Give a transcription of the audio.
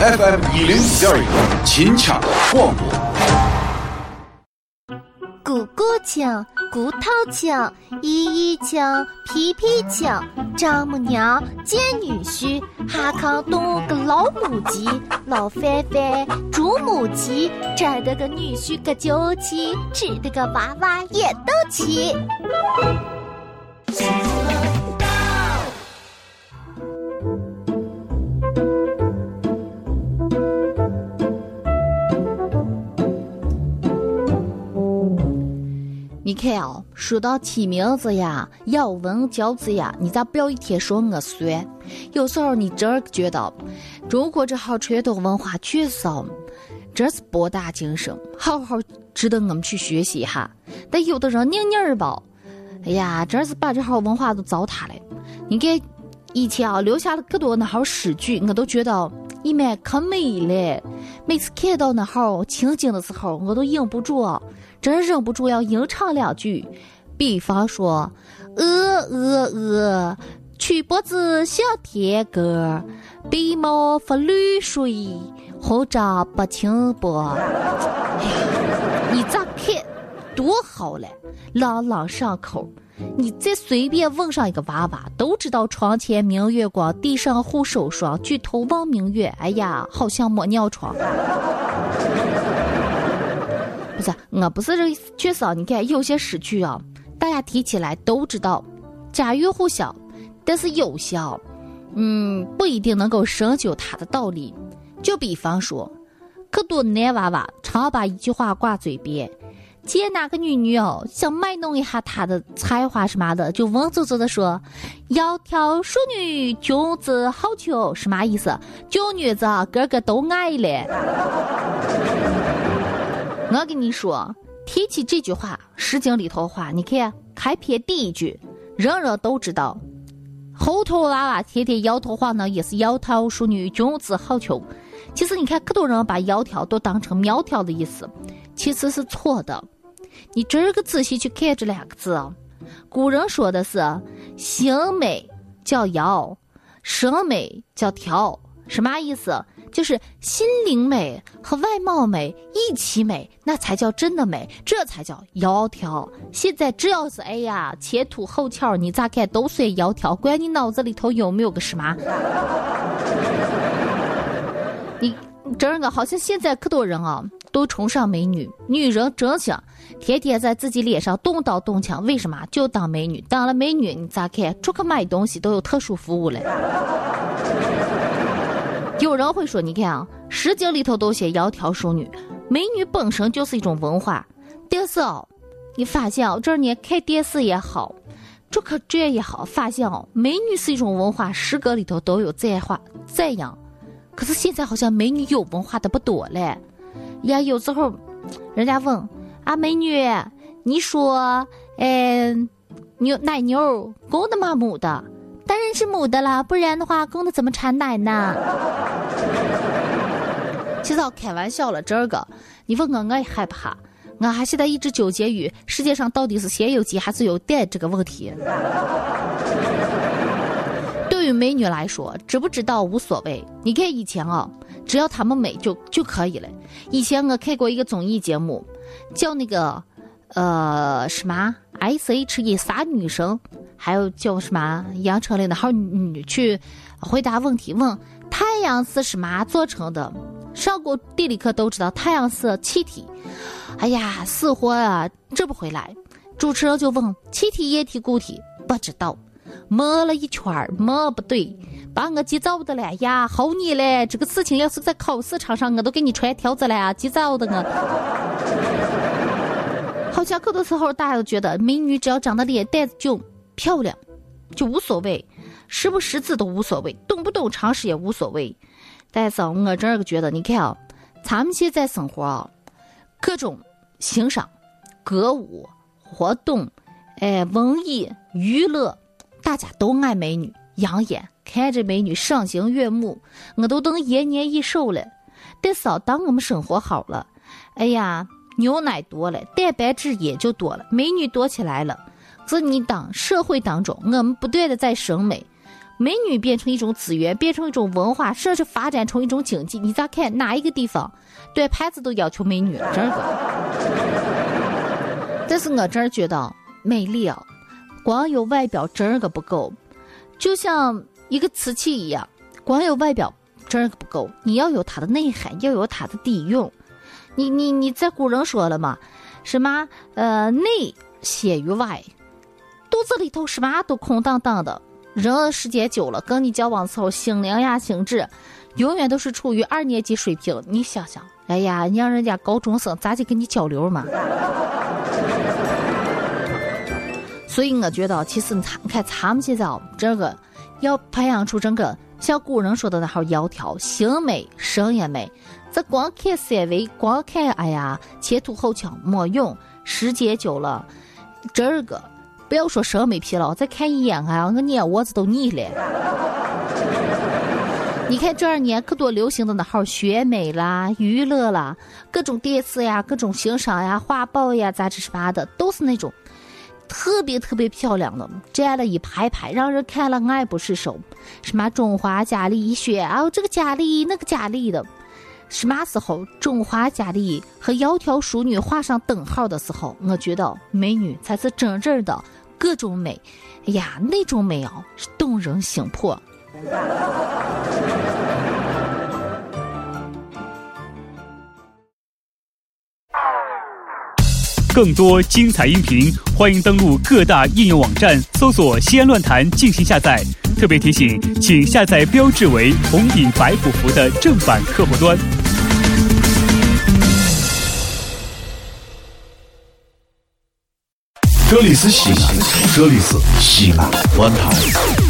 FM 一零一点一，秦腔广播。咕咕腔、骨头腔、一一腔、皮皮腔，丈母娘见女婿，哈康动个老母鸡，老范范煮母鸡，摘得个女婿个酒气，吃得个娃娃也都齐。看哦，说到起名字呀、咬文嚼字呀，你咋不要一天说我酸？有时候你真儿觉得，中国这号传统文化确实哦，真是博大精深，好好值得我们去学习一下。但有的人拧拧儿吧，哎呀，真是把这号文化都糟蹋了。你看以前啊，留下了可多那号诗句，我都觉得里面可美了。每次看到那号情景的时候，我都忍不住。真忍不住要吟唱两句，比方说，鹅鹅鹅，曲脖子像天歌，鼻毛发绿水，红掌拨清波。哎，你咋看多好嘞，朗朗上口。你再随便问上一个娃娃，都知道床前明月光，地上护手霜，举头望明月。哎呀，好像没尿床。不是，我不是这意思，确实啊，你看有些诗句啊，大家提起来都知道，家喻户晓，但是有些，嗯，不一定能够深究它的道理。就比方说，可多男娃娃常把一句话挂嘴边，见哪个女女哦，想卖弄一下她的才华什么的，就文绉绉的说：“窈窕淑女，君子好逑。”什么意思？君女子个个都爱嘞。我跟你说，提起这句话，《诗经》里头话，你看开篇第一句，人人都知道。后头娃娃天天摇头晃脑，也是窈窕淑女，君子好逑。其实你看，可多人把窈窕都当成苗条的意思，其实是错的。你今儿个仔细去看这两个字啊，古人说的是形美叫窈，身美叫窕，什么意思？就是心灵美和外貌美一起美，那才叫真的美，这才叫窈窕。现在只要是哎呀前凸后翘，你咋看都算窈窕，管你脑子里头有没有个什么。你真的好像现在可多人啊，都崇尚美女，女人真香，天天在自己脸上动刀动枪，为什么？就当美女，当了美女你咋看？出去买东西都有特殊服务嘞。有人会说：“你看啊，《诗经》里头都写窈窕淑女，美女本身就是一种文化。但是哦，你发现哦，这儿你看电视也好，做客传也好，发现哦，美女是一种文化，诗歌里头都有赞话赞扬。可是现在好像美女有文化的不多嘞。呀，有时候人家问啊，美女，你说，嗯，牛奶牛公的吗？母的？”当然是母的了，不然的话，公的怎么产奶呢？其实开玩笑了，这个你问我，我也害怕。我还现在一直纠结于世界上到底是先有鸡还是有蛋这个问题。对美女来说，知不知道无所谓。你看以前啊，只要她们美就就可以了。以前我看过一个综艺节目，叫那个呃什么 S H E 啥女生。还有叫什么杨丞琳的好女去回答问题，问太阳是什么做成的？上过地理课都知道，太阳是气体。哎呀，死活啊，这不回来。主持人就问气体、液体、固体，不知道。摸了一圈儿，摸不对，把我急躁的了呀！好你嘞，这个事情要是在考试场上，我都给你穿条子了呀！急躁的我。好像可多时候大家都觉得美女只要长得脸蛋子就。漂亮，就无所谓，识不识字都无所谓，懂不懂常识也无所谓。但是我这个觉得，你看啊，咱们现在生活啊，各种欣赏、歌舞、活动，哎，文艺娱乐，大家都爱美女，养眼，看着美女赏心悦目，我都等延年益寿了。但是，当我们生活好了，哎呀，牛奶多了，蛋白质也就多了，美女多起来了。这你当社会当中，我们不断的在审美，美女变成一种资源，变成一种文化，甚至发展成一种经济。你咋看哪一个地方对牌子都要求美女？这个，但是我这觉得美丽啊，光有外表这个不够，就像一个瓷器一样，光有外表这个不够，你要有它的内涵，要有它的底蕴。你你你，在古人说了嘛，什么呃内先于外，肚子里头什么都空荡荡的。人时间久了，跟你交往时候，心灵呀、心智，永远都是处于二年级水平。你想想，哎呀，你让人家高中生咋去跟你交流嘛？所以我觉得，其实你看，咱们现在这个要培养出整个像古人说的那号窈窕，心美声也美。这光看三维，光看哎呀前凸后翘没用。时间久了，这个。不要说审美疲劳，再看一眼啊，我眼窝子都腻了。你看这二年可多流行的那号选美啦、娱乐啦，各种电视呀、各种欣赏呀、画报呀、杂志什么的，都是那种特别特别漂亮的，站了一排排，让人看了爱不释手。什么中华佳丽一选啊，这个佳丽那个佳丽的。什么时候中华佳丽和窈窕淑女画上等号的时候，我觉得美女才是真正的。各种美，哎呀，那种美啊，是动人心魄。更多精彩音频，欢迎登录各大应用网站搜索“西安论坛”进行下载。特别提醒，请下载标志为红底白虎符的正版客户端。这里是西安，这里是西安论坛。